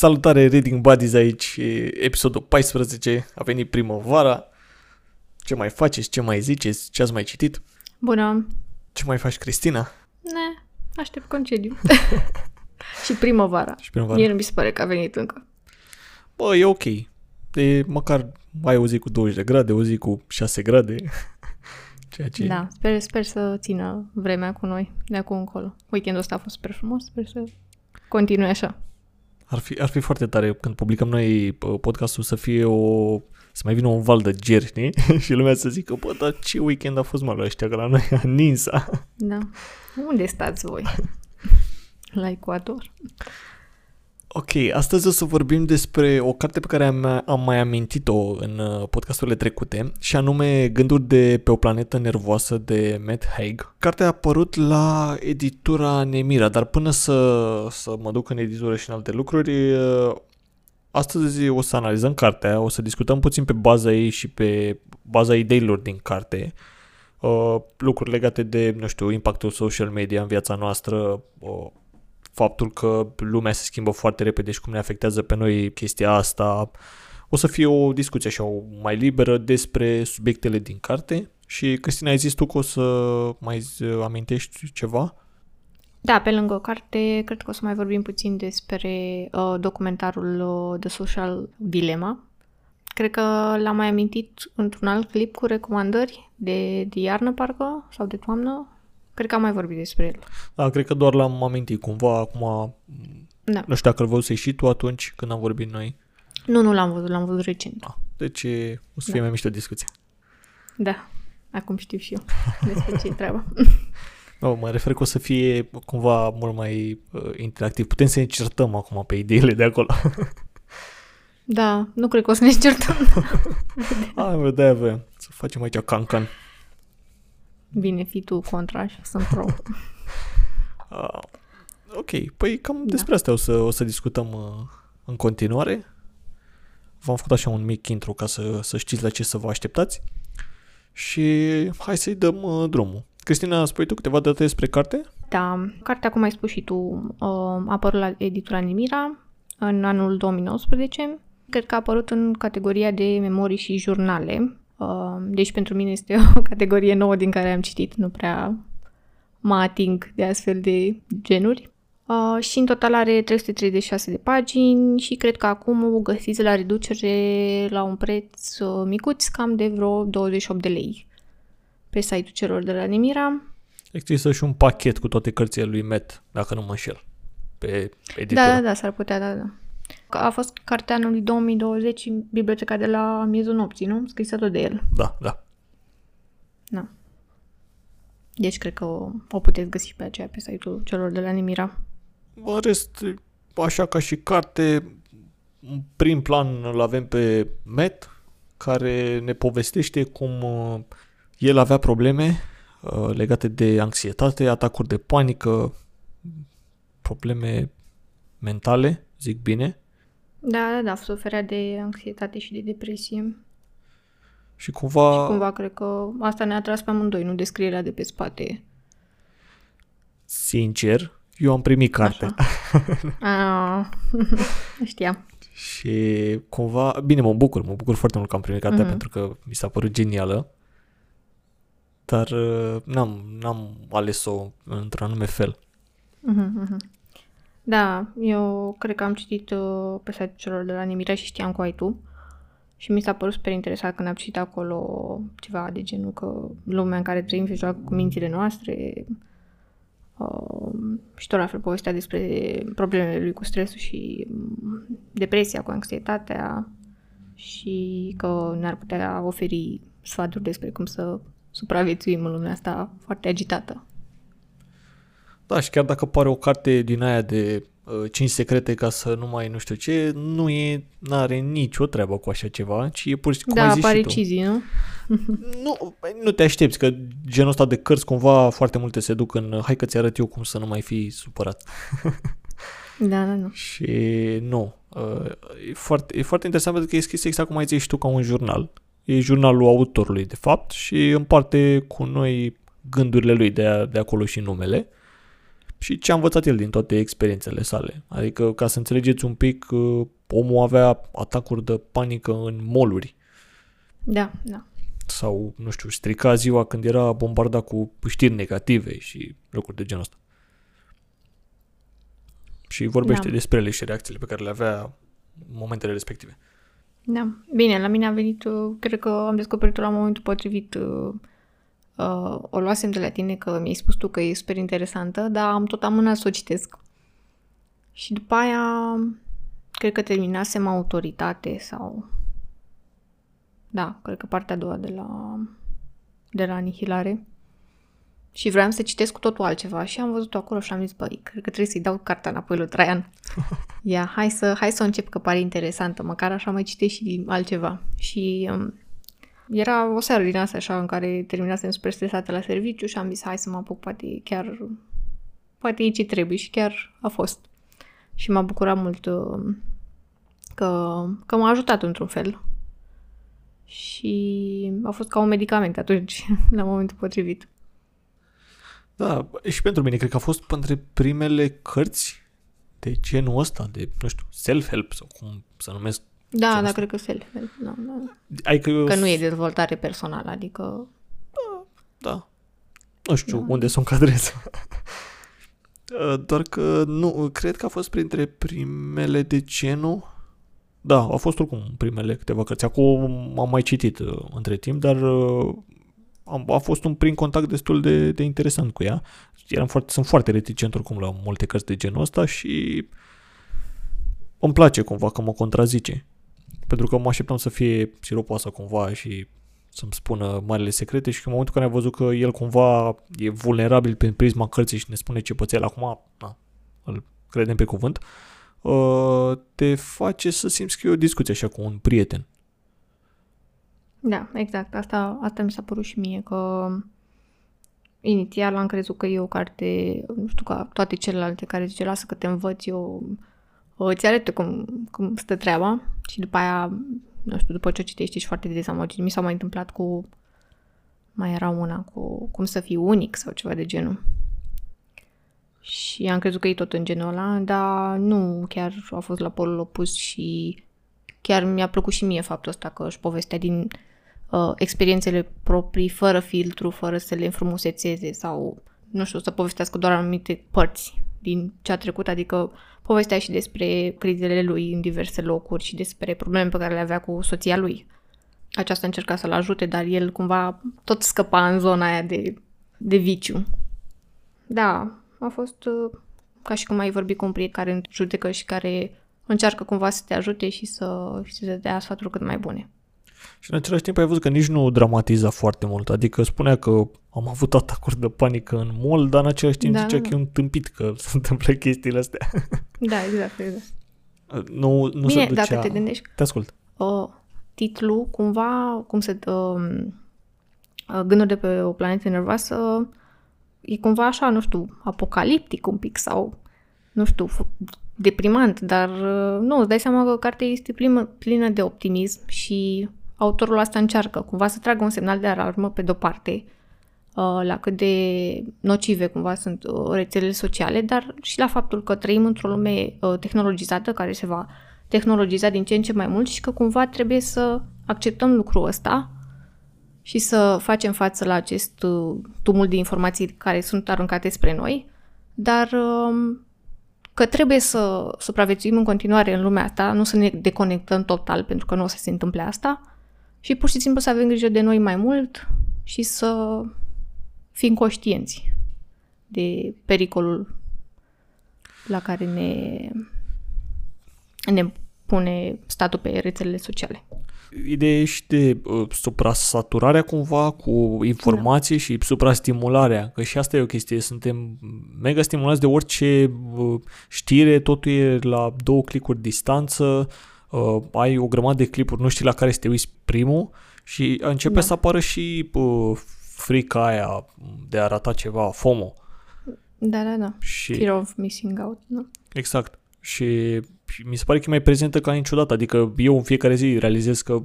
Salutare Reading Buddies aici, episodul 14, a venit primăvara. Ce mai faceți, ce mai ziceți, ce ați mai citit? Bună! Ce mai faci, Cristina? Ne, aștept concediu. și primăvara. Și primăvara. Mie nu mi se pare că a venit încă. Bă, e ok. E măcar ai o zi cu 20 de grade, o zi cu 6 grade. Ceea ce... Da, sper, sper să țină vremea cu noi de acum încolo. Weekendul ăsta a fost super frumos, sper să continue așa. Ar fi, ar fi foarte tare când publicăm noi podcastul să fie o... să mai vină un val de ger, știi? și lumea să zică, bă, dar ce weekend a fost mă la ăștia, că la noi a ninsa. Da. Unde stați voi? la Ecuador. Ok, astăzi o să vorbim despre o carte pe care am, am mai amintit-o în uh, podcasturile trecute și anume Gânduri de pe o planetă nervoasă de Matt Haig. Cartea a apărut la editura Nemira, dar până să, să mă duc în editură și în alte lucruri, uh, astăzi o să analizăm cartea, o să discutăm puțin pe baza ei și pe baza ideilor din carte, uh, lucruri legate de, nu știu, impactul social media în viața noastră, faptul că lumea se schimbă foarte repede și cum ne afectează pe noi chestia asta. O să fie o discuție așa mai liberă despre subiectele din carte și Cristina, ai zis tu că o să mai amintești ceva? Da, pe lângă carte, cred că o să mai vorbim puțin despre uh, documentarul uh, The Social Dilemma. Cred că l-am mai amintit într-un alt clip cu recomandări de, de iarnă, parcă, sau de toamnă, Cred că am mai vorbit despre el. Da, cred că doar l-am amintit cumva acum. Da. Nu știu dacă îl văzusei și tu atunci când am vorbit noi. Nu, nu l-am văzut, l-am văzut recent. Da. Deci o să fie da. mai mișto discuție. Da, acum știu și eu despre ce treaba. No, mă refer că o să fie cumva mult mai uh, interactiv. Putem să ne certăm acum pe ideile de acolo. da, nu cred că o să ne certăm. Hai, de avem. Să facem aici cancan. Bine, fi tu contra și sunt pro. uh, ok, păi cam da. despre asta o să, o să discutăm uh, în continuare. V-am făcut așa un mic intro ca să, să știți la ce să vă așteptați. Și hai să-i dăm uh, drumul. Cristina, spui tu câteva date despre carte? Da, cartea, cum ai spus și tu, uh, a apărut la editura Nimira în anul 2019. Cred că a apărut în categoria de memorii și jurnale, Um, deci pentru mine este o categorie nouă din care am citit, nu prea mă ating de astfel de genuri. Uh, și în total are 336 de pagini și cred că acum o găsiți la reducere la un preț uh, micuț, cam de vreo 28 de lei pe site-ul celor de la Nemira. Există și un pachet cu toate cărțile lui Met, dacă nu mă înșel, pe editură. Da, da, da, s-ar putea, da, da. A fost cartea anului 2020 în biblioteca de la miezul nopții, nu? Scrisă tot de el. Da, da. Da. Deci cred că o, o puteți găsi pe aceea pe site-ul celor de la Nimira. În rest, așa ca și carte, în prim plan îl avem pe Matt, care ne povestește cum uh, el avea probleme uh, legate de anxietate, atacuri de panică, probleme mentale, zic bine. Da, da, da, suferea de anxietate și de depresie. Și cumva... Și cumva cred că asta ne-a tras pe amândoi, nu descrierea de pe spate. Sincer, eu am primit cartea. Ah, știam. Și cumva, bine, mă bucur, mă bucur foarte mult că am primit cartea mm-hmm. pentru că mi s-a părut genială, dar uh, n-am, n-am ales-o într-un anume fel. Mm-hmm. Da, eu cred că am citit uh, pe site celor de la Nimira și știam cu ai tu. Și mi s-a părut super interesant când am citit acolo ceva de genul că lumea în care trăim se joacă cu mințile noastre. Uh, și tot la fel povestea despre problemele lui cu stresul și um, depresia, cu anxietatea și că ne-ar putea oferi sfaturi despre cum să supraviețuim în lumea asta foarte agitată. Da, și chiar dacă pare o carte din aia de uh, 5 secrete ca să nu mai nu știu ce, nu e, are nicio treabă cu așa ceva, ci e pur și simplu, da, cum ai zis și tu. nu? nu? Nu te aștepți, că genul ăsta de cărți cumva foarte multe se duc în hai că ți arăt eu cum să nu mai fii supărat. da, da, nu. Și nu. Uh, e, foarte, e foarte interesant pentru că e scris exact cum ai zis și tu ca un jurnal. E jurnalul autorului, de fapt, și împarte cu noi gândurile lui de, a, de acolo și numele. Și ce a învățat el din toate experiențele sale. Adică, ca să înțelegeți un pic, uh, omul avea atacuri de panică în moluri. Da, da. Sau, nu știu, strica ziua când era bombardat cu știri negative și lucruri de genul ăsta. Și vorbește Da. despre ele și reacțiile pe care le avea în momentele respective. Da. Bine, la mine a venit, uh, cred că am descoperit-o la momentul potrivit. Uh, uh, O luasem de la tine că mi-ai spus tu că e super interesantă, dar am tot amânat să o citesc. Și după aia, cred că terminasem autoritate sau... Da, cred că partea a doua de la, de la Anihilare. Și vreau să citesc cu totul altceva și am văzut acolo și am zis, băi, cred că trebuie să-i dau cartea înapoi lui Traian. Ia, hai să, hai să o încep că pare interesantă, măcar așa mai citești și altceva. Și um, era o seară din asta așa în care terminasem super stresată la serviciu și am zis, hai să mă apuc, poate chiar, poate e ce trebuie și chiar a fost. Și m-a bucurat mult uh, că, că m-a ajutat într-un fel. Și a fost ca un medicament atunci, la momentul potrivit. Da, și pentru mine cred că a fost printre primele cărți de genul ăsta, de, nu știu, self-help sau cum să numesc. Da, Genul da, ăsta. cred că self da, da. Adică eu Că nu e dezvoltare personală, adică Da. Nu știu unde să o încadrez. Uh, Doar că nu, cred că a fost printre primele de genul. Da, a fost oricum primele câteva cărți. Acum am mai citit uh, între timp, dar uh, am, a fost un prim contact destul de, de interesant cu ea. Eram foarte, sunt foarte reticent oricum la multe cărți de genul ăsta și îmi place cumva că mă contrazice. Pentru că mă așteptam să fie siropoasă cumva și să-mi spună marile secrete și în momentul în care am văzut că el cumva e vulnerabil prin prisma cărții și ne spune ce pățea el acum, na, îl credem pe cuvânt, uh, te face să simți că e o discuție așa cu un prieten. Da, exact. Asta, asta mi s-a părut și mie, că inițial am crezut că e o carte, nu știu, ca toate celelalte care zice, lasă că te învăț eu, o, îți arătă cum, cum stă treaba și după aia, nu știu, după ce o citești ești foarte dezamăgit. Mi s-a mai întâmplat cu, mai era una cu cum să fii unic sau ceva de genul. Și am crezut că e tot în genul ăla, dar nu, chiar a fost la polul opus și chiar mi-a plăcut și mie faptul ăsta că își povestea din uh, experiențele proprii, fără filtru, fără să le înfrumusețeze sau, nu știu, să povestească doar anumite părți din ce a trecut, adică povestea și despre crizele lui în diverse locuri și despre probleme pe care le avea cu soția lui. Aceasta încerca să-l ajute, dar el cumva tot scăpa în zona aia de, de viciu. Da, a fost uh, ca și cum ai vorbit cu un prieten care îți judecă și care încearcă cumva să te ajute și să, și să dea sfaturi cât mai bune. Și în același timp ai văzut că nici nu dramatiza foarte mult, adică spunea că am avut atacuri de panică în mall, dar în același timp Da, zicea da, că e un tâmpit că se întâmplă chestiile astea. Da, exact, exact. Nu, nu Bine, se ducea... dacă te gândești, Te ascult. uh, titlul, cumva, cum se... Uh, gânduri de pe o planetă nervoasă, e cumva așa, nu știu, apocaliptic un pic sau, nu știu, f- deprimant, dar uh, nu, îți dai seama că cartea este plină, plină de optimism și autorul asta încearcă cumva să tragă un semnal de alarmă pe de-o parte uh, la cât de nocive cumva sunt uh, rețelele sociale, dar și la faptul că trăim într-o lume uh, tehnologizată care se va tehnologiza din ce în ce mai mult și că cumva trebuie să acceptăm lucrul ăsta și să facem față la acest uh, tumult de informații care sunt aruncate spre noi, dar um, că trebuie să supraviețuim în continuare în lumea asta, nu să ne deconectăm total pentru că nu o să se întâmple asta și pur și simplu să avem grijă de noi mai mult și să fim conștienți de pericolul la care ne, ne pune statul pe rețelele sociale. Ideea e și de uh, suprasaturarea cumva cu informații da. și suprastimularea, că și asta e o chestie, suntem mega stimulați de orice uh, știre, totul e la două clicuri distanță, uh, ai o grămadă de clipuri, nu știi la care să te uiți primul și începe da. Da. să apară și uh, frica aia de a rata ceva, FOMO. Da, da, da. Și... Fear of missing out, nu? Exact. Și și mi se pare că e mai prezentă ca niciodată. Adică eu în fiecare zi realizez că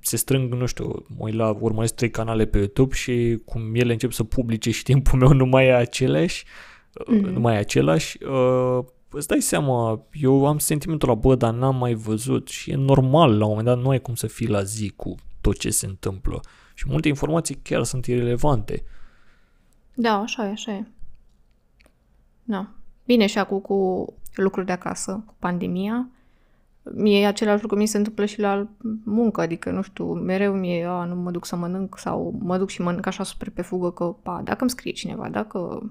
se strâng, nu știu, mă uit la, urmăresc trei canale pe YouTube și cum ele încep să publice și timpul meu nu mai e aceleași, mm. nu mai e același, uh, îți dai seama, eu am sentimentul la bă, dar n-am mai văzut și e normal, la un moment dat nu ai cum să fii la zi cu tot ce se întâmplă. Și multe informații chiar sunt irelevante. Da, așa e, așa e. Da. Bine, și acum cu lucruri de acasă, cu pandemia, mie același lucru mi se întâmplă și la muncă, adică, nu știu, mereu mie, a, nu mă duc să mănânc sau mă duc și mănânc așa super pe fugă că, pa, dacă îmi scrie cineva, dacă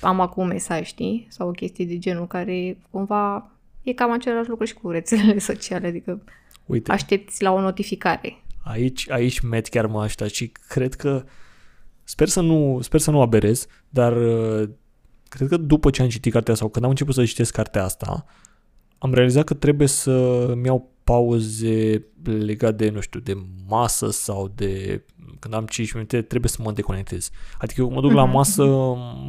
am acum un mesaj, știi, sau o chestie de genul care cumva e cam același lucru și cu rețelele sociale, adică Uite, aștepți la o notificare. Aici, aici met chiar mă aștept și cred că sper să nu, sper să nu aberez, dar cred că după ce am citit cartea sau când am început să citesc cartea asta, am realizat că trebuie să-mi iau pauze legate de, nu știu, de masă sau de când am 5 minute, trebuie să mă deconectez. Adică eu mă duc la mhm. masă,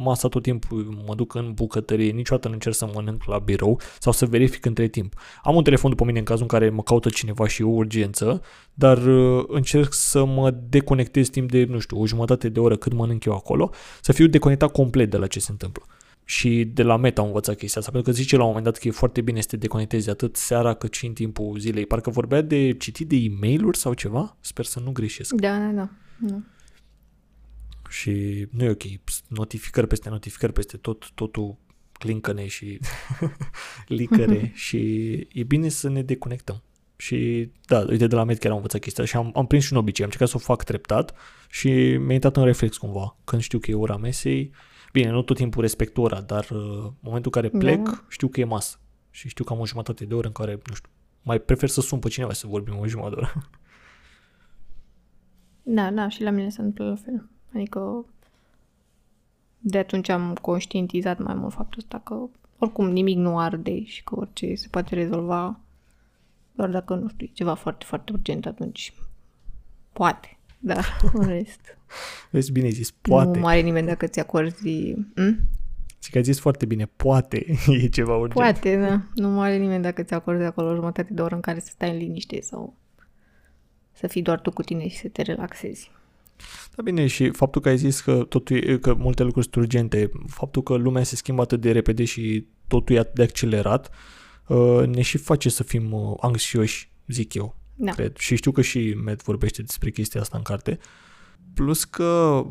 masa tot timpul, mă duc în bucătărie, niciodată nu încerc să mănânc la birou sau să verific între timp. Am un telefon după mine în cazul în care mă caută cineva și o urgență, dar uh, încerc să mă deconectez timp de, nu știu, o jumătate de oră cât mănânc eu acolo, să fiu deconectat complet de la ce se întâmplă și de la Meta am învățat chestia asta, pentru că zice la un moment dat că e foarte bine să te deconectezi atât seara cât și în timpul zilei. Parcă vorbea de citit de e mail sau ceva? Sper să nu greșesc. Da, da, da. da. Și nu e ok. Notificări peste notificări peste tot, totul clincăne și licăre și e bine să ne deconectăm. Și da, uite, de la Met chiar am învățat chestia și am, am prins și un obicei, am încercat să o fac treptat și mi-a intrat în reflex cumva. Când știu că e ora mesei, Bine, nu tot timpul respect ora, dar uh, în momentul în care plec, da. știu că e masă. Și știu că am o jumătate de oră în care, nu știu, mai prefer să sun pe cineva să vorbim o jumătate de oră. Da, da, și la mine se întâmplă la fel. Adică de atunci am conștientizat mai mult faptul ăsta că oricum nimic nu arde și că orice se poate rezolva doar dacă, nu știu, e ceva foarte, foarte urgent, atunci poate. Da, în rest. Vezi, bine zis, poate. Nu are nimeni dacă ți acorzi... Hm? Și că ai zis foarte bine, poate e ceva urgent. Poate, da. Nu mai are nimeni dacă ți acorzi acolo o jumătate de oră în care să stai în liniște sau să fii doar tu cu tine și să te relaxezi. Da, bine, și faptul că ai zis că, totul e, că multe lucruri sunt urgente, faptul că lumea se schimbă atât de repede și totul e atât de accelerat, uh, ne și face să fim uh, anxioși, zic eu da. cred. Și știu că și Matt vorbește despre chestia asta în carte. Plus că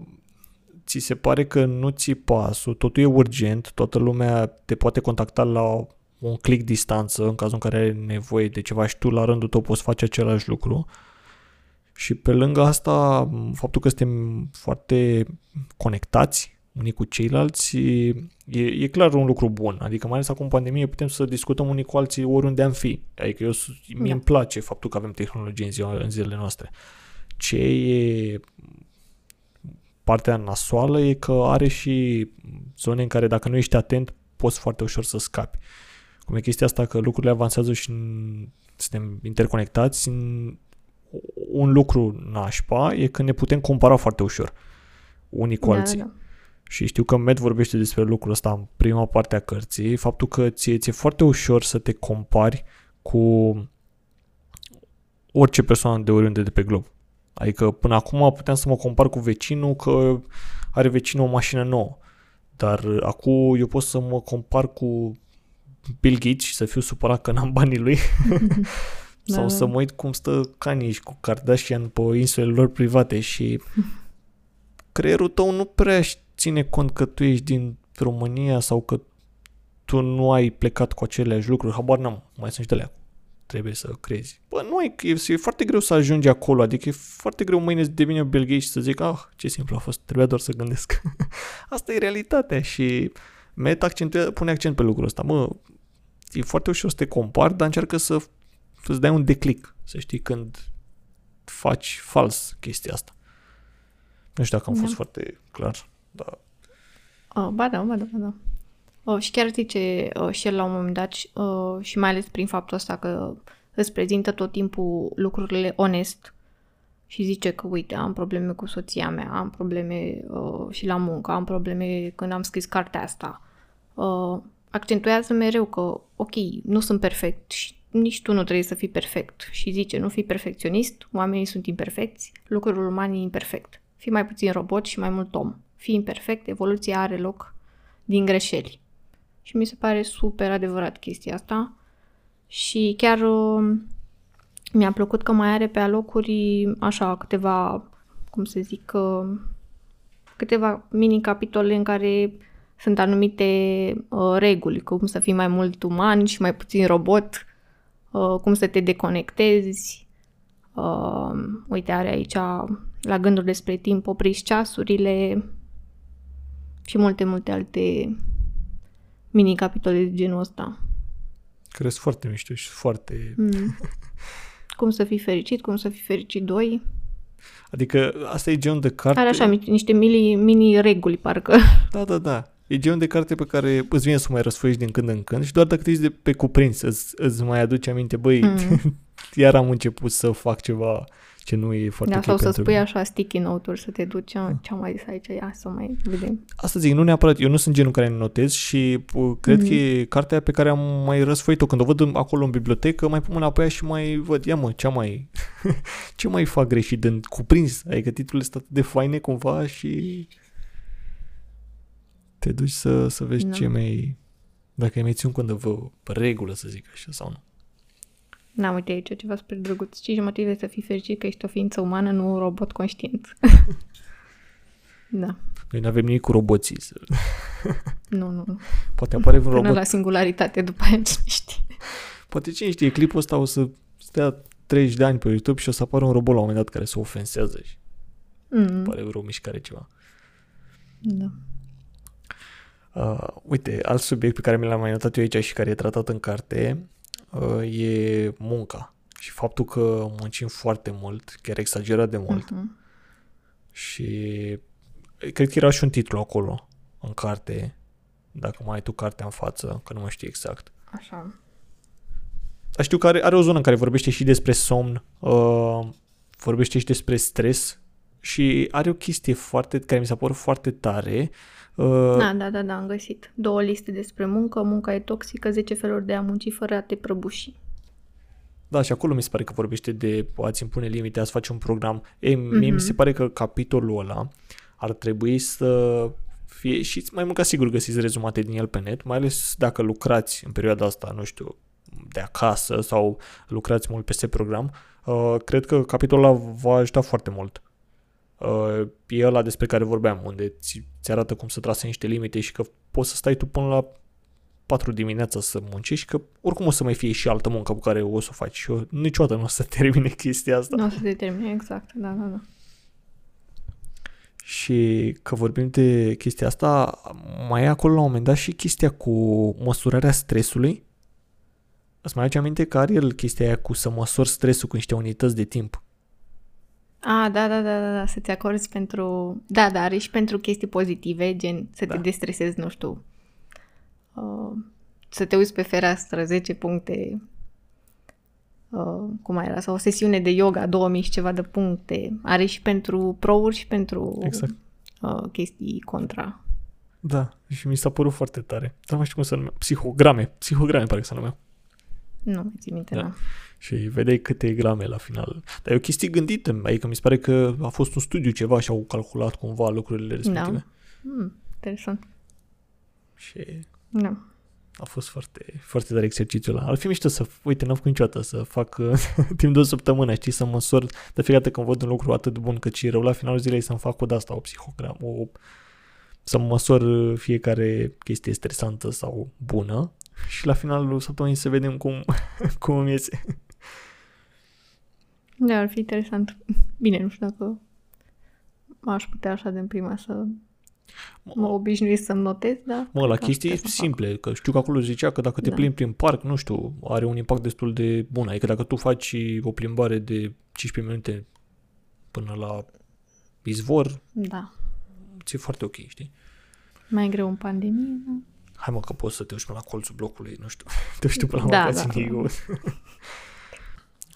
ți se pare că nu ți pasul, totul e urgent, toată lumea te poate contacta la un click distanță în cazul în care ai nevoie de ceva și tu la rândul tău poți face același lucru. Și pe lângă asta, faptul că suntem foarte conectați unii cu ceilalți, e, e clar un lucru bun. Adică mai ales acum în pandemie putem să discutăm unii cu alții oriunde am fi. Adică eu, mie da. îmi place faptul că avem tehnologie în, ziua, în zilele noastre. Ce e partea nasoală e că are și zone în care dacă nu ești atent poți foarte ușor să scapi. Cum e chestia asta că lucrurile avansează și suntem interconectați, un lucru nașpa e că ne putem compara foarte ușor unii cu da, alții. Da. Și știu că Matt vorbește despre lucrul ăsta în prima parte a cărții, faptul că ție ți-e foarte ușor să te compari cu orice persoană de oriunde de pe glob. Adică până acum puteam să mă compar cu vecinul că are vecinul o mașină nouă. Dar acum eu pot să mă compar cu Bill Gates și să fiu supărat că n-am banii lui. Sau da. să mă uit cum stă Kanye și cu Kardashian pe insulele lor private și creierul tău nu prea ține cont că tu ești din România sau că tu nu ai plecat cu aceleași lucruri, habar n-am, mai sunt și de alea. Trebuie să crezi. Bă, nu ai, e, e foarte greu să ajungi acolo, adică e foarte greu mâine să devine Bill Gates și să zic, ah, ce simplu a fost, trebuia doar să gândesc. Asta e realitatea și Meta accentuă, pune accent pe lucrul ăsta. Mă, e foarte ușor să te compari, dar încearcă să îți dai un declic, să știi când faci fals chestia asta. Nu știu dacă am da. fost foarte clar. Da. Oh, ba da, ba da, ba da. Oh, și chiar zice oh, și el la un moment dat oh, și mai ales prin faptul ăsta că îți prezintă tot timpul lucrurile onest și zice că, uite, am probleme cu soția mea, am probleme uh, și la muncă, am probleme când am scris cartea asta. Uh, accentuează mereu că, ok, nu sunt perfect și nici tu nu trebuie să fii perfect. Și zice, nu fii perfecționist, oamenii sunt imperfecți, lucrul uman e imperfect. Fii mai puțin robot și mai mult om. Fii imperfect, evoluția are loc din greșeli. Și mi se pare super adevărat chestia asta. Și chiar uh, mi-a plăcut că mai are pe alocuri așa câteva, cum să zic, uh, câteva mini-capitole în care sunt anumite uh, reguli, cum să fii mai mult uman și mai puțin robot, uh, cum să te deconectezi. Uh, uite, are aici la gânduri despre timp, opriți ceasurile și multe, multe alte mini-capitole de genul ăsta. Cred foarte mișto și foarte... Mm. cum să fii fericit, cum să fii fericit doi. Adică asta e genul de carte... Are așa niște mini, mini reguli, parcă. Da, da, da. E genul de carte pe care îți vine să mai răsfoiești din când în când și doar dacă te de pe cuprins îți, îți mai aduce aminte, băi, mm. iar am început să fac ceva ce nu e foarte da, ok sau să spui mine. așa sticky note-uri, să te duci, ce am mai zis aici, ia să mai vedem. Asta zic, nu neapărat, eu nu sunt genul care notez și cred mm-hmm. că e cartea pe care am mai răsfoit-o. Când o văd acolo în bibliotecă, mai pun mâna pe ea și mai văd, ia mă, ce mai, ce mai fac greșit în cuprins? Adică titlul este atât de faine cumva și te duci să, să vezi da. ce mai, dacă ai mai ținut cont de vă regulă, să zic așa, sau nu. N-am uite aici ceva spre drăguț. Cinci motive să fii fericit că ești o ființă umană, nu un robot conștient. da. Noi nu avem nimic cu roboții. nu, nu, nu. Poate apare un robot. Până la singularitate după aia, cine știe. Poate cine știe, clipul ăsta o să stea 30 de ani pe YouTube și o să apară un robot la un moment dat care să ofensează și mm. pare vreo mișcare ceva. Da. Uh, uite, alt subiect pe care mi l-am mai notat eu aici și care e tratat în carte uh, e munca și faptul că muncim foarte mult, chiar exagerat de mult. Uh-huh. Și cred că era și un titlu acolo, în carte, dacă mai ai tu cartea în față, că nu mai știu exact. Așa. Dar știu că are, are o zonă în care vorbește și despre somn, uh, vorbește și despre stres și are o chestie foarte, care mi s-a părut foarte tare, Uh, da, da, da, da, am găsit. Două liste despre muncă, munca e toxică, 10 feluri de a munci fără a te prăbuși. Da, și acolo mi se pare că vorbește de a-ți impune limite, a-ți face un program. Ei, mm-hmm. mie mi mhm. se pare că capitolul ăla ar trebui să fie și mai mult ca sigur găsiți rezumate din el pe net, mai ales dacă lucrați în perioada asta, nu știu, de acasă sau lucrați mult peste program, uh, cred că capitolul ăla va ajuta foarte mult uh, e ăla despre care vorbeam, unde ți, ți arată cum să trase niște limite și că poți să stai tu până la 4 dimineața să muncești, că oricum o să mai fie și altă muncă pe care o să o faci și eu niciodată nu o să termine chestia asta. Nu o să te termine, exact, da, da, da. Și că vorbim de chestia asta, mai e acolo la un moment dat și chestia cu măsurarea stresului. Îți mai aduce aminte că are el chestia aia cu să măsori stresul cu niște unități de timp. Ah, da, da, da, da, da, să te acorzi pentru... Da, da, are și pentru chestii pozitive, gen să da. te destresezi, nu știu, uh, să te uiți pe fereastră, 10 puncte, uh, cum era, sau o sesiune de yoga, 2000 și ceva de puncte. Are și pentru pro și pentru exact. uh, chestii contra. Da, și mi s-a părut foarte tare. Dar mai știu cum să numea. Psihograme. Psihograme pare că se numea. Nu mai țin minte, da. da și vedeai câte grame la final. Dar e o chestie gândită, adică mi se pare că a fost un studiu ceva și au calculat cumva lucrurile respective. Da. Mm, interesant. Și da. a fost foarte, foarte tare exercițiul ăla. Ar fi mișto să, uite, n-am făcut niciodată să fac timp de o săptămână, știi, să măsor de fiecare dată când văd un lucru atât de bun cât și rău, la finalul zilei să-mi fac o de asta, o psihogram, o, să măsor fiecare chestie stresantă sau bună și la finalul săptămânii să vedem cum, cum îmi iese. Da, ar fi interesant. Bine, nu știu dacă aș putea așa de prima să mă obișnuiesc să-mi notez, da? Mă, la chestii simple, fac. că știu că acolo zicea că dacă te da. plimbi prin parc, nu știu, are un impact destul de bun. Adică dacă tu faci o plimbare de 15 minute până la izvor, da. ți-e foarte ok, știi? Mai greu în pandemie, da? Hai mă că poți să te uiți până la colțul blocului, nu știu, te uiți până la da, magazinii. Da,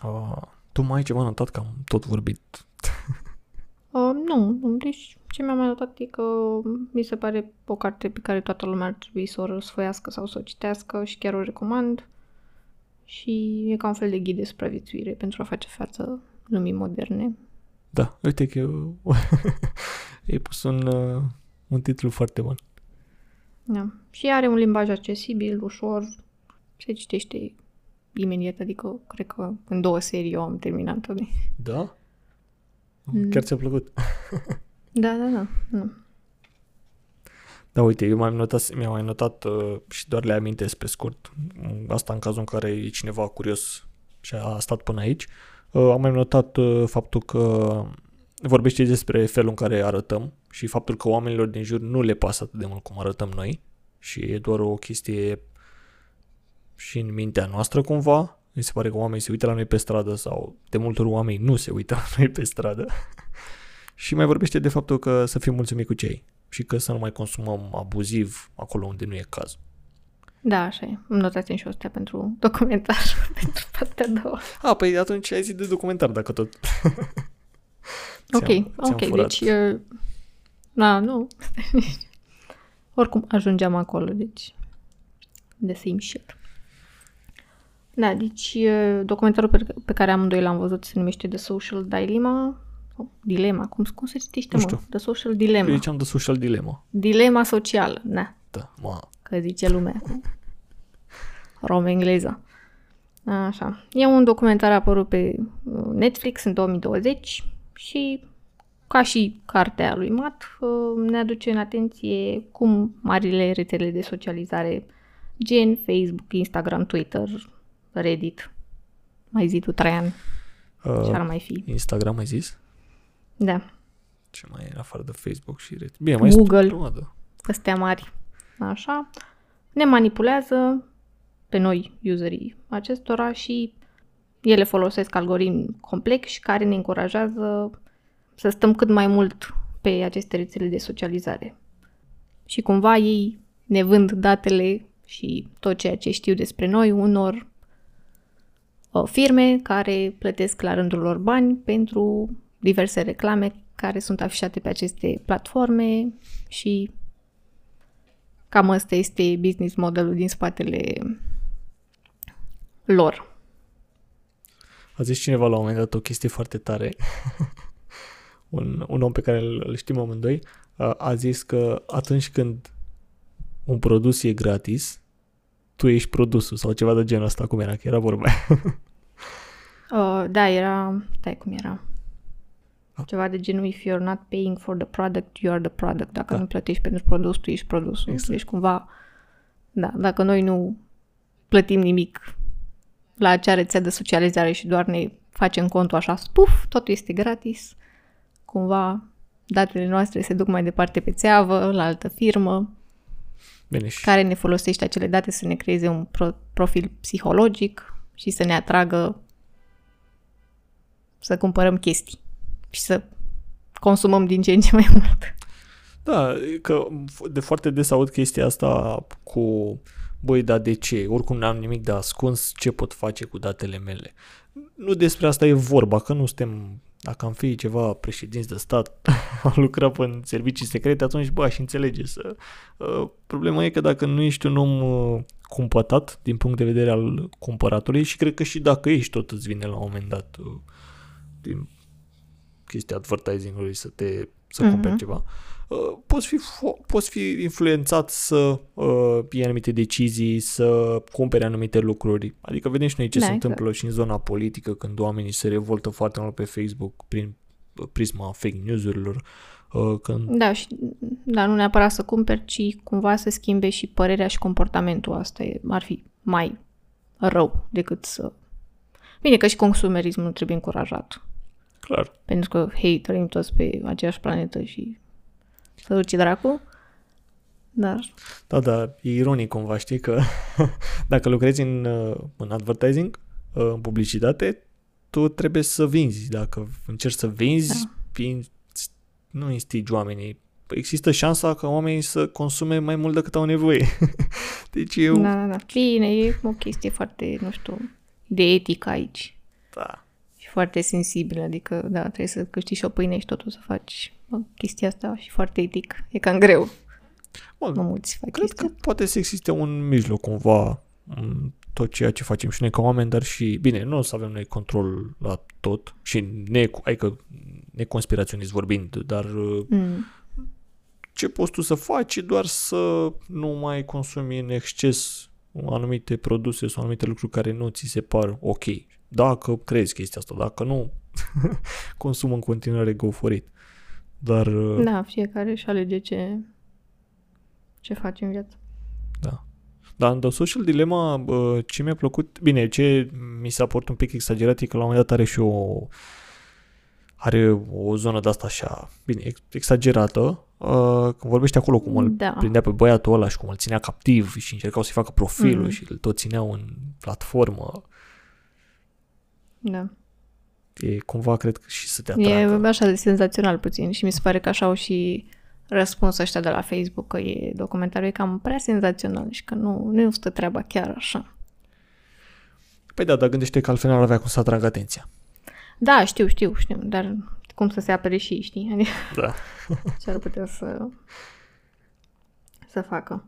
da. uh, tu mai ai ceva notat că am tot vorbit? uh, nu, deci ce mi-am mai notat e că mi se pare o carte pe care toată lumea ar trebui să o răsfoiască sau să o citească și chiar o recomand. Și e ca un fel de ghid de supraviețuire pentru a face față lumii moderne. Da, uite că eu... ai pus un, uh, un titlu foarte bun. Da. Și are un limbaj accesibil, ușor, se citește imediat, adică cred că în două serii eu am terminat-o. Da? Mm. Chiar ți-a plăcut? da, da, da. da. Da, uite, eu m-am notat, mi-am mai notat uh, și doar le amintesc pe scurt. Asta în cazul în care e cineva curios și a stat până aici. Uh, am mai notat uh, faptul că vorbește despre felul în care arătăm și faptul că oamenilor din jur nu le pasă atât de mult cum arătăm noi și e doar o chestie și în mintea noastră cumva. Mi se pare că oamenii se uită la noi pe stradă sau de multe ori oamenii nu se uită la noi pe stradă. și mai vorbește de faptul că să fim mulțumiți cu cei și că să nu mai consumăm abuziv acolo unde nu e cazul. Da, așa e. Îmi notați și astea pentru documentar, pentru partea a doua. A, păi atunci ai zis de documentar, dacă tot. ok, ți-am, ok, ți-am deci... Uh, na, nu. Oricum ajungeam acolo, deci... The same shit. Da, deci uh, documentarul pe, pe care amândoi l-am văzut se numește The Social Dilemma Dilema, cum, cum se citește, mă? The Social Dilemma. Eu ziceam The Social Dilemma. Dilema socială, da. Da, mă. Că zice lumea. Rom engleză. Așa. E un documentar apărut pe uh, Netflix în 2020 și ca și cartea lui Matt, uh, ne aduce în atenție cum marile rețele de socializare gen Facebook, Instagram, Twitter, Reddit, mai zi tu, Traian, uh, ce ar mai fi? Instagram, ai zis? Da. Ce mai e în afară de Facebook și Reddit? Bine, mai Google, astea mari. Așa. Ne manipulează pe noi, userii acestora și ele folosesc algoritmi complexi care ne încurajează să stăm cât mai mult pe aceste rețele de socializare. Și cumva ei ne vând datele și tot ceea ce știu despre noi unor uh, firme care plătesc la rândul lor bani pentru diverse reclame care sunt afișate pe aceste platforme și cam ăsta este business modelul din spatele lor. A zis cineva la un moment dat o chestie foarte tare. un, un om pe care îl știm amândoi a, a zis că atunci când un produs e gratis, tu ești produsul sau ceva de genul ăsta, cum era, că era vorba. uh, da, era... Stai, cum era? Ceva de genul if you're not paying for the product, you are the product. Dacă da. nu plătești pentru produs, tu ești produsul. Exact. Deci cumva, da, dacă noi nu plătim nimic la acea rețea de socializare și doar ne facem contul așa, puf, totul este gratis, cumva datele noastre se duc mai departe pe țeavă, la altă firmă, Bine, și... care ne folosește acele date să ne creeze un pro- profil psihologic și să ne atragă să cumpărăm chestii și să consumăm din ce în ce mai mult. Da, că de foarte des aud chestia asta cu băi, dar de ce? Oricum n-am nimic de ascuns, ce pot face cu datele mele? Nu despre asta e vorba, că nu suntem, dacă am fi ceva președinți de stat, am lucrat în servicii secrete, atunci, bă, și înțelege să... Uh, problema e că dacă nu ești un om uh, cumpătat din punct de vedere al cumpăratului și cred că și dacă ești, tot îți vine la un moment dat uh, din chestia advertising-ului să te să uh-huh. cumperi ceva, uh, poți, fi fo- poți fi influențat să uh, iei anumite decizii, să cumpere anumite lucruri. Adică vedem și noi ce da, se exact. întâmplă și în zona politică când oamenii se revoltă foarte mult pe Facebook prin prisma fake news-urilor. Uh, când... Da, și, da, nu neapărat să cumperi, ci cumva să schimbe și părerea și comportamentul. Asta e, ar fi mai rău decât să... Bine că și consumerismul trebuie încurajat. Clar. Pentru că, hei, trăim toți pe aceeași planetă și să duci dracu. Dar... Da, da, e ironic cumva, știi că dacă lucrezi în, uh, în advertising, uh, în publicitate, tu trebuie să vinzi. Dacă încerci să vinzi, da. nu instigi oamenii. Există șansa ca oamenii să consume mai mult decât au nevoie. deci eu... Da, da, da. Bine, e o chestie foarte, nu știu, de etică aici. Da foarte sensibil, adică, da, trebuie să câștigi și o pâine și totul să faci bă, chestia asta și foarte etic. E cam greu. Bă, nu mulți fac cred că poate să existe un mijloc cumva în tot ceea ce facem și noi ca oameni, dar și, bine, nu o să avem noi control la tot și ne, adică neconspiraționist vorbind, dar mm. ce poți tu să faci e doar să nu mai consumi în exces anumite produse sau anumite lucruri care nu ți se par ok. Dacă crezi chestia asta, dacă nu, consumă în continuare go for it. Dar... uh, Da, fiecare își alege ce, ce face în viață. Da. Dar în The Social Dilemma, bă, ce mi-a plăcut, bine, ce mi s-a părut un pic exagerat e că la un moment dat are și o are o zonă de asta așa, bine, ex- exagerată, uh, când vorbește acolo cum îl Da. prindea pe băiatul ăla și cum îl ținea captiv și încercau să-i facă profilul Mhm. și îl tot țineau în platformă. Da. E cumva, cred că și să te E atragă. așa de senzațional puțin și mi se pare că așa au și răspuns ăștia de la Facebook că e documentarul e cam prea senzațional și că nu, nu stă treaba chiar așa. Păi da, dar gândește că altfel n-ar avea cum să atragă atenția. Da, știu, știu, știu, dar cum să se apere și ei, știi? Adică Da. ce ar putea să, să facă.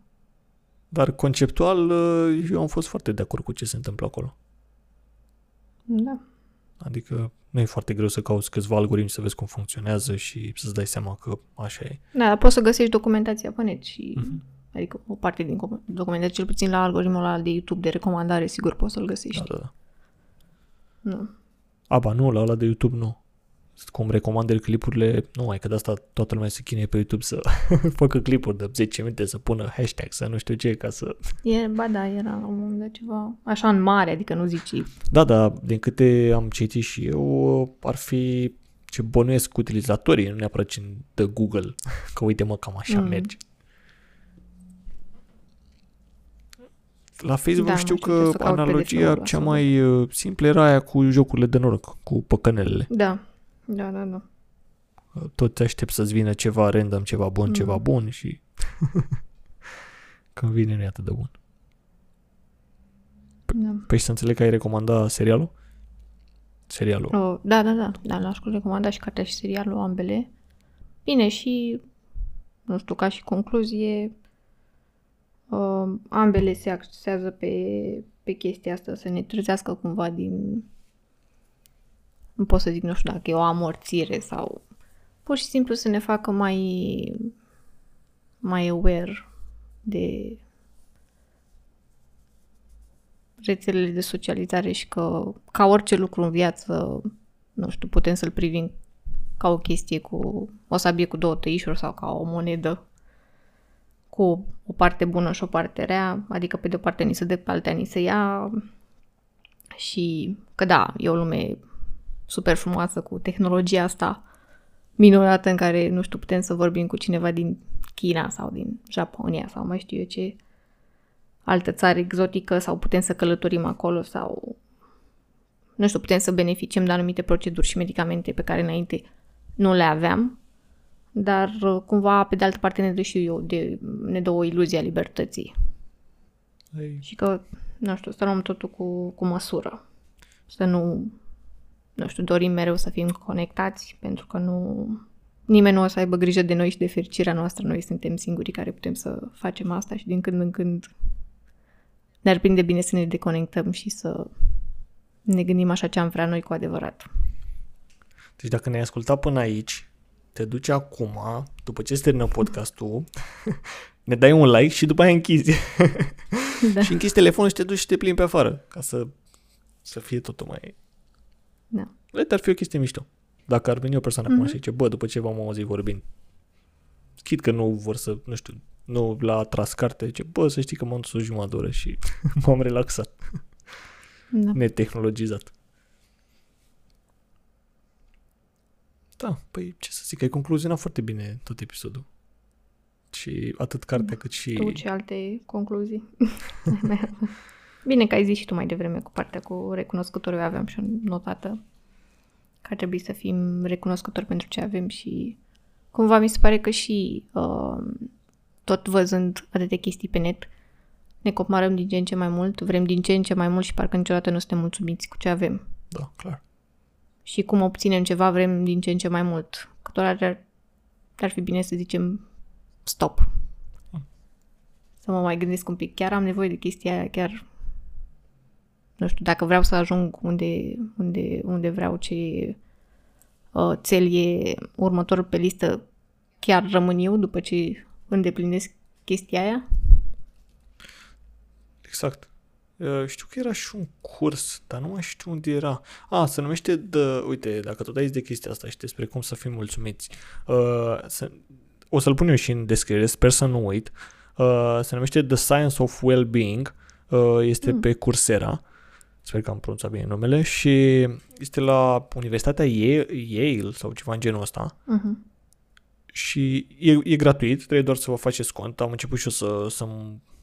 Dar conceptual, uh, eu am fost foarte de acord cu ce se întâmplă acolo. Da. Adică nu e foarte greu să cauți câțiva algoritmi să vezi cum funcționează și să-ți dai seama că așa e. Da, dar poți să găsești documentația pe net și Mhm. adică o parte din com- documentație, cel puțin la algoritmul ăla de YouTube de recomandare, sigur poți să-l găsești. Da, da, da. Nu. Aba, nu, la ăla de YouTube nu. Cum recomandă el clipurile, nu mai că de asta toată lumea se chinuie pe YouTube să facă clipuri de 10 minute, să pună hashtag, să nu știu ce, ca să... E, ba da, era la un moment dat ceva așa în mare, adică nu zici Da, da, din câte am citit și eu, ar fi ce bănuiesc utilizatorii, nu neapărat ce de Google, că uite mă, cam așa Mm. merge. La Facebook Da, știu nu știu ce că să caut pe analogia desenul cea ăla, mai uh, simplă era aia cu jocurile de noroc, cu păcănelele. Da, da, da, da. Tot te aștept să-ți vină ceva random, ceva bun, Mm. ceva bun și când vine nu e atât de bun. da. Păi și să înțeleg că ai recomanda serialul? Serialul. O, da, da, da, da, l-aș recomanda și cartea și serialul, ambele. Bine, și, nu știu, ca și concluzie, uh, ambele se axează pe, pe chestia asta, să ne trezească cumva din, nu pot să zic, nu știu dacă e o amorțire sau pur și simplu să ne facă mai, mai aware de rețelele de socializare și că ca orice lucru în viață, nu știu, putem să-l privim ca o chestie cu o sabie cu două tăișuri sau ca o monedă cu o parte bună și o parte rea, adică pe de o parte ni se dă, pe altea ni se ia și că da, e o lume super frumoasă cu tehnologia asta minunată în care, nu știu, putem să vorbim cu cineva din China sau din Japonia sau mai știu eu ce altă țară exotică sau putem să călătorim acolo sau nu știu, putem să beneficiem de anumite proceduri și medicamente pe care înainte nu le aveam, dar uh, cumva pe de altă parte ne dă și eu de, ne dă o iluzie a libertății. Ei, și că, nu știu, să luăm totul cu, cu măsură. Să nu, nu știu, dorim mereu să fim conectați pentru că nu, nimeni nu o să aibă grijă de noi și de fericirea noastră. Noi suntem singurii care putem să facem asta și din când în când ne-ar prinde bine să ne deconectăm și să ne gândim așa ce am vrea noi cu adevărat. Deci dacă ne-ai ascultat până aici, te duci acum, după ce se termină podcastul, ne dai un like și după aia închizi. Da. și închizi telefonul și te duci și te plimbi pe afară, ca să, să fie totul mai... Da. Uite, ar fi o chestie mișto. Dacă ar veni o persoană Mhm. acum și zice, bă, după ce v-am auzit vorbind, chit că nu vor să, nu știu, nu l-a tras carte, zice, bă, să știi că m-am dus o jumătate de oră și m-am relaxat, Da. netehnologizat. Da, păi ce să zic, ai concluzionat foarte bine tot episodul. Și atât cartea cât și... Tu ce alte concluzii? Bine că ai zis și tu mai devreme cu partea cu recunoscători, eu aveam și o notată că ar trebui să fim recunoscători pentru ce avem și cumva mi se pare că și uh, tot văzând atâtea chestii pe net, ne comparăm din ce în ce mai mult, vrem din ce în ce mai mult și parcă niciodată nu suntem mulțumiți cu ce avem. Da, clar. Și cum obținem ceva, vrem din ce în ce mai mult. Câteodată ar, ar fi bine să zicem stop. Să mă mai gândesc un pic. Chiar am nevoie de chestia aia, chiar nu știu, dacă vreau să ajung unde, unde, unde vreau ce uh, cel e următorul pe listă, chiar rămân eu după ce îndeplinesc chestia aia? Exact. Uh, știu că era și un curs, dar nu mai știu unde era. A, se numește de, uite, dacă tot ai zis de chestia asta și despre cum să fim mulțumiți, uh, să, o să-l pun eu și în descriere, sper să nu uit. Uh, se numește The Science of Well-Being, uh, este mm. pe Coursera, sper că am pronunțat bine numele, și este la Universitatea Yale sau ceva în genul ăsta. Uh-huh. Și e, e gratuit, trebuie doar să vă faceți cont. Am început și eu să, să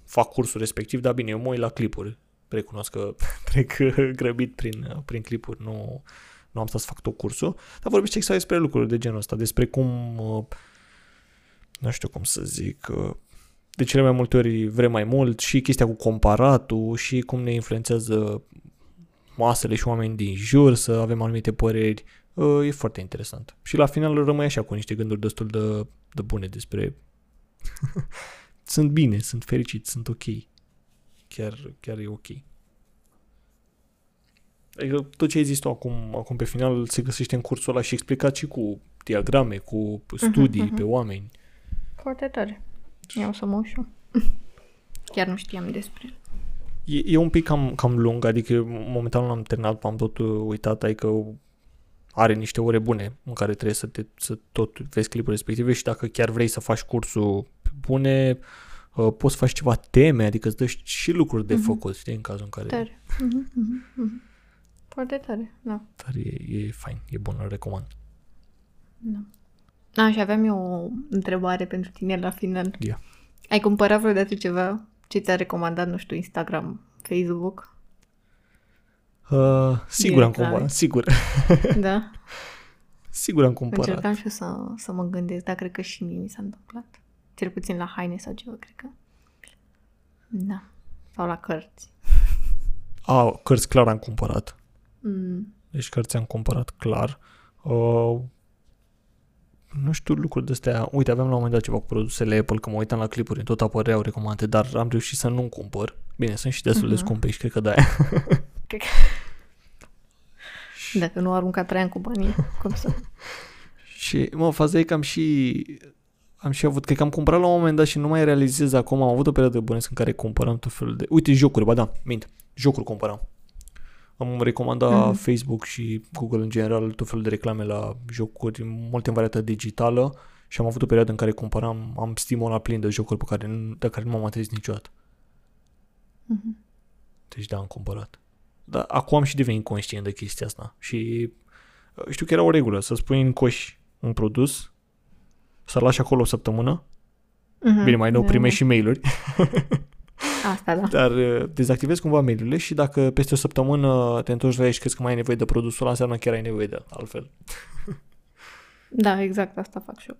fac cursul respectiv, dar bine, eu mă uit la clipuri. Recunosc că trec grăbit prin, prin clipuri, nu, nu am stat să fac tot cursul, dar vorbește exact despre lucruri de genul ăsta, despre cum, uh, nu știu cum să zic, uh, de cele mai multe ori vrem mai mult și chestia cu comparatul și cum ne influențează masele și oameni din jur să avem anumite păreri. Uh, e foarte interesant. Și la final rămâi așa cu niște gânduri destul de, de bune despre sunt bine, sunt fericit, sunt ok. Chiar, chiar e ok. Adică tot ce ai zis tu acum, acum pe final se găsește în cursul ăla și explicat și cu diagrame, cu studii uh-huh, uh-huh. pe oameni. Foarte tare. Eu să mă ușu. Chiar nu știam despre E, e un pic cam, cam lung, adică momentan l-am terminat, am tot uitat, adică are niște ore bune în care trebuie să, te, să tot vezi clipul respective și dacă chiar vrei să faci cursul bune, uh, poți să faci ceva teme, adică îți dă și lucruri de uh-huh. făcut, știi, în cazul în care... Tare. Uh-huh, uh-huh, uh-huh. Foarte tare, da. Dar e, e fain, e bun, îl recomand. Da. A, și aveam eu o întrebare pentru tine la final. Yeah. Ai cumpărat vreodată ceva ce ți-a recomandat, nu știu, Instagram, Facebook? Uh, sigur am cumpărat, sigur. Da? sigur am cumpărat. Încercam și eu să, să mă gândesc, dar cred că și mie mi s-a întâmplat. Cel puțin la haine sau ceva, cred că. Da. Sau la cărți. A, cărți clar am cumpărat. Mm. Deci cărți am cumpărat clar. Uh, nu știu lucruri de astea. Uite, aveam la un moment dat ceva cu produsele Apple, că mă uitam la clipuri, tot apăreau recomandate, dar am reușit să nu cumpăr. Bine, sunt și destul uh-huh. de mhm. scumpe și cred că de-aia. Cred că... Dacă nu arunca trei cu banii, cum să... și, mă, faza e că am și am și avut, cred că am cumpărat la un moment dat și nu mai realizez acum, am avut o perioadă bună în care cumpăram tot felul de... Uite, jocuri, ba da, mint, jocuri cumpăram. Am recomandat mm-hmm. Facebook și Google în general tot felul de reclame la jocuri, multe în variantă digitală și am avut o perioadă în care cumpăram, am Steam-ul plin de jocuri pe care, de care nu m-am atins niciodată. Mm-hmm. Deci da, am cumpărat. Dar acum am și devenit conștient de chestia asta și uh, știu că era o regulă, să spui în coș un produs, să-l lași acolo o săptămână, mm-hmm. bine, mai nou primești și mail-uri, Asta, da. Dar uh, dezactivezi cumva mail și dacă peste o săptămână te întorci la ei și crezi că mai ai nevoie de produsul ăla, înseamnă chiar ai nevoie de altfel. Da, exact asta fac și eu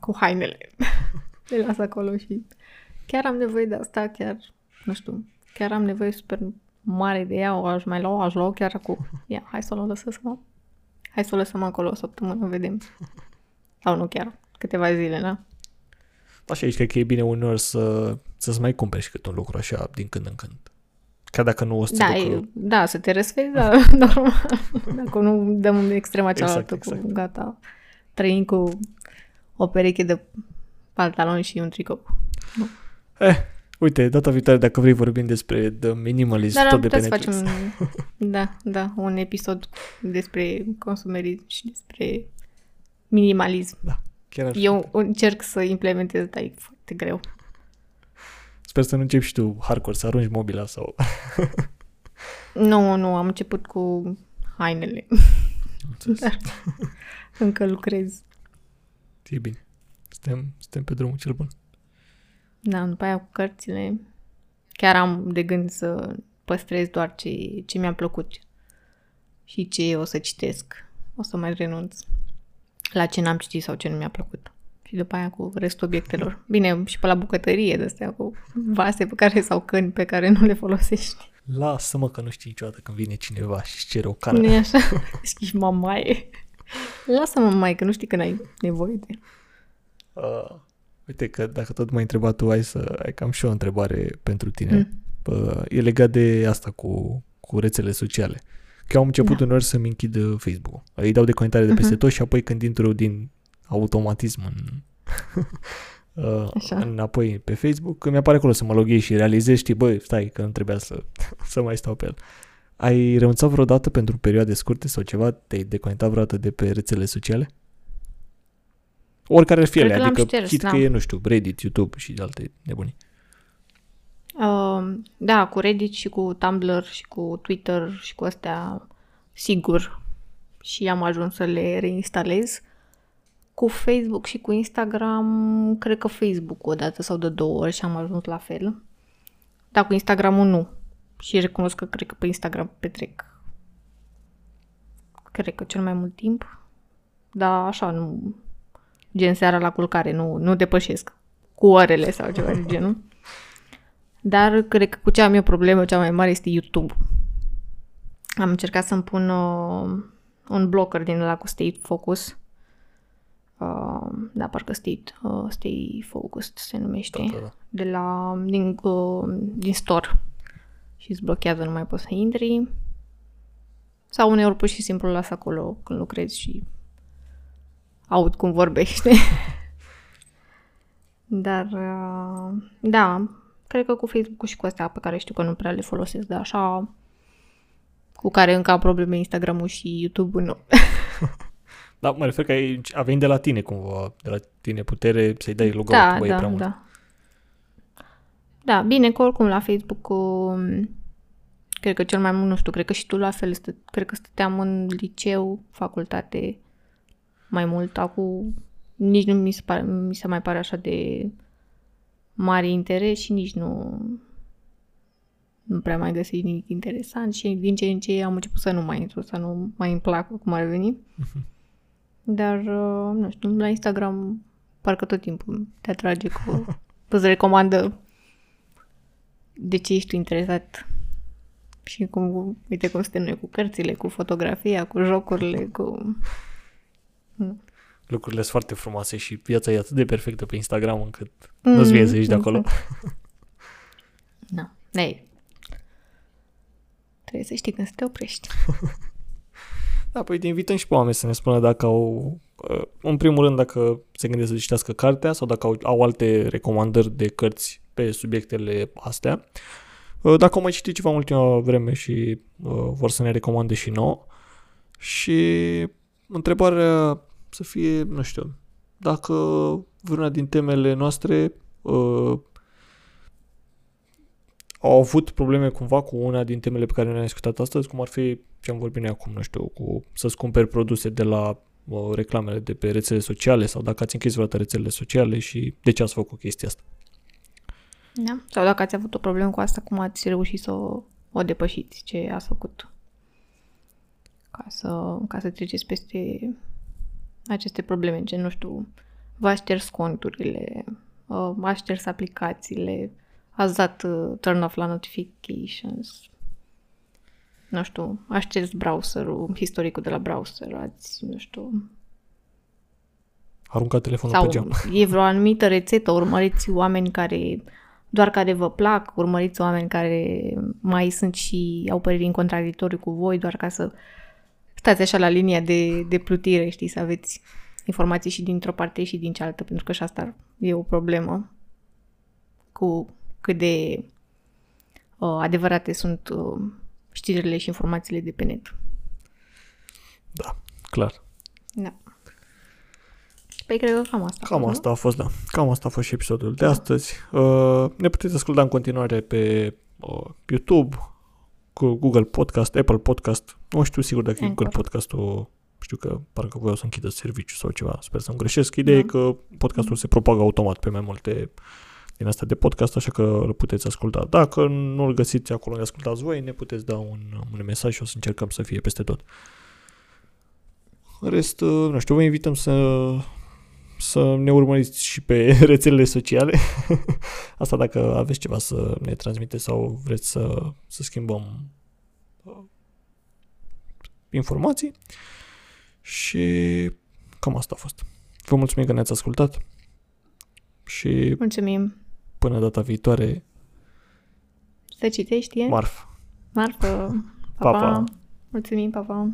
cu hainele. Le las acolo și chiar am nevoie de asta, chiar, nu știu, chiar am nevoie super mare de ea, o aș mai lua, aș lua chiar acum. Ia, hai să o lăsăm să Hai să o lăsăm acolo o săptămână, vedem. Sau nu chiar, câteva zile, da? Așa, aici cred că e bine uneori să, să-ți mai cumperi și câte un lucru așa din când în când. Chiar dacă nu o să da, e, da, să te respecti, da, normal. Dacă nu dăm extrema exact, cealaltă exact, exact. cu gata, trăim cu o pereche de pantaloni și un tricou. Nu. Eh, uite, data viitoare, dacă vrei vorbim despre the minimalism, Dar tot de pe să facem, da, da, un episod despre consumerism și despre minimalism. Da. Chiar așa. Eu încerc să implementez, dar e foarte greu. Sper să nu începi și tu hardcore, să arunci mobila sau... nu, nu, am început cu hainele. Dar încă lucrez. E bine. Suntem, suntem pe drumul cel bun. Da, după aia cu cărțile chiar am de gând să păstrez doar ce, ce mi-a plăcut și ce o să citesc. O să mai renunț la ce n-am citit sau ce nu mi-a plăcut. Și după aia cu restul obiectelor. Bine, și pe la bucătărie de astea, cu vase pe care sau căni pe care nu le folosești. Lasă-mă că nu știi niciodată când vine cineva și cere o cană. Nu e așa? Știi, mamaie. Lasă-mă, mai că nu știi că n-ai nevoie de... Uh, uite că dacă tot m-ai întrebat tu, ai să ai cam și o întrebare pentru tine. Mm. Uh, e legat de asta cu, cu rețele sociale. Că eu am început da. uneori să-mi închid Facebook-ul. Îi dau de comentarii de peste uh-huh. tot și apoi când intru din automatism în, uh, Așa. înapoi pe Facebook, că mi-apare acolo să mă loghez și realizez, știi, băi, stai că nu trebuia să, să mai stau pe el. Ai renunțat vreodată pentru perioade scurte sau ceva? Te-ai deconectat vreodată de pe rețele sociale? Oricare ar fi Cred ele, că l-am adică șters, chit da. că e, nu știu, Reddit, YouTube și alte nebunii. Uh, da, cu Reddit și cu Tumblr și cu Twitter și cu astea, sigur. Și am ajuns să le reinstalez. Cu Facebook și cu Instagram, cred că Facebook o dată sau de două ori și am ajuns la fel. Dar cu Instagramul nu. Și recunosc că cred că pe Instagram petrec cred că cel mai mult timp. Dar așa, nu gen seara la culcare, nu, nu depășesc cu orele sau ceva de genul. Dar cred că cu ce am eu problemă cea mai mare este YouTube. Am încercat să-mi pun uh, un blocker din ăla cu State Focus. Uh, da, parcă State, uh, Stay Focused se numește. Da, da, da. De la, din, uh, din store. Și îți blochează, nu mai poți să intri. Sau uneori pur și simplu las acolo când lucrezi și aud cum vorbește. Dar, uh, da, cred că cu Facebook și cu astea pe care știu că nu prea le folosesc, dar așa cu care încă am probleme Instagram-ul și YouTube-ul, nu. Da, mă refer că ai, a venit de la tine cumva, de la tine putere să-i dai logout, Da, băi, e da, prea mult. da. Da, bine că oricum la Facebook um, cred că cel mai mult, nu știu, cred că și tu la fel, stă, cred că stăteam în liceu, facultate mai mult. Acum nici nu mi se, pare, mi se mai pare așa de mare interes și nici nu nu prea mai găsi nimic interesant și din ce în ce am început să nu mai intru, să nu mai îmi placă cum ar veni. Dar, uh, nu știu, la Instagram parcă tot timpul te atrage cu... îți recomandă de ce ești tu interesat și cum, uite cum suntem noi cu cărțile, cu fotografia, cu jocurile, cu... Lucrurile sunt foarte frumoase și viața e atât de perfectă pe Instagram încât mm, nu-ți vine să ieși de acolo. Nu. Ei. Trebuie să știi când să te oprești. Da, păi te invităm și pe oameni să ne spună dacă au, uh, în primul rând, dacă se gândesc să citească cartea sau dacă au, au alte recomandări de cărți pe subiectele astea. Uh, Dacă au mai citit ceva în ultima vreme și uh, vor să ne recomande și nouă. Și întrebarea să fie, nu știu, dacă vreuna din temele noastre uh, au avut probleme cumva cu una din temele pe care le-am discutat astăzi, cum ar fi ce am vorbit noi acum, nu știu, cu să-ți cumperi produse de la uh, reclamele de pe rețele sociale sau dacă ați închis vreodată rețelele sociale și de ce ați făcut chestia asta. Da? Sau dacă ați avut o problemă cu asta, cum ați reușit să o, o depășiți, ce ați făcut ca să, ca să treceți peste aceste probleme, gen, nu știu, v-ați șters conturile, uh, v-ați șters aplicațiile, ați dat uh, turn off la notifications, nu știu, ați șters browserul, istoricul de la browser, ați, nu știu, Arunca telefonul sau pe geam. e vreo anumită rețetă, urmăriți oameni care doar care vă plac, urmăriți oameni care mai sunt și au păreri în contradictoriu cu voi, doar ca să stați așa la linia de, de plutire, știi, să aveți informații și dintr-o parte și din cealaltă, pentru că și asta e o problemă cu cât de uh, adevărate sunt uh, știrile și informațiile de pe net. Da, clar. Da. Păi cred că cam asta. a Cam fost, nu? asta a fost, da. Cam asta a fost și episodul de astăzi. Uh, ne puteți asculta în continuare pe uh, YouTube, cu Google Podcast, Apple Podcast. Nu știu sigur dacă e Anchor. Google Podcast-ul știu că parcă voiau să închidă serviciu sau ceva, sper să-mi greșesc. Ideea e Da. că podcastul se propagă automat pe mai multe din astea de podcast, așa că îl puteți asculta. Dacă nu-l găsiți acolo unde ascultați voi, ne puteți da un, un mesaj și o să încercăm să fie peste tot. În rest, uh, nu știu, vă invităm să, să ne urmăriți și pe rețelele sociale. Asta dacă aveți ceva să ne transmiteți sau vreți să, să schimbăm uh, informații. Și cam asta a fost. Vă mulțumim că ne-ați ascultat și Mulțumim. până data viitoare, Să citești, e? marf! Marfă. Pa, Pa, pa. pa. Mulțumim, pa, pa.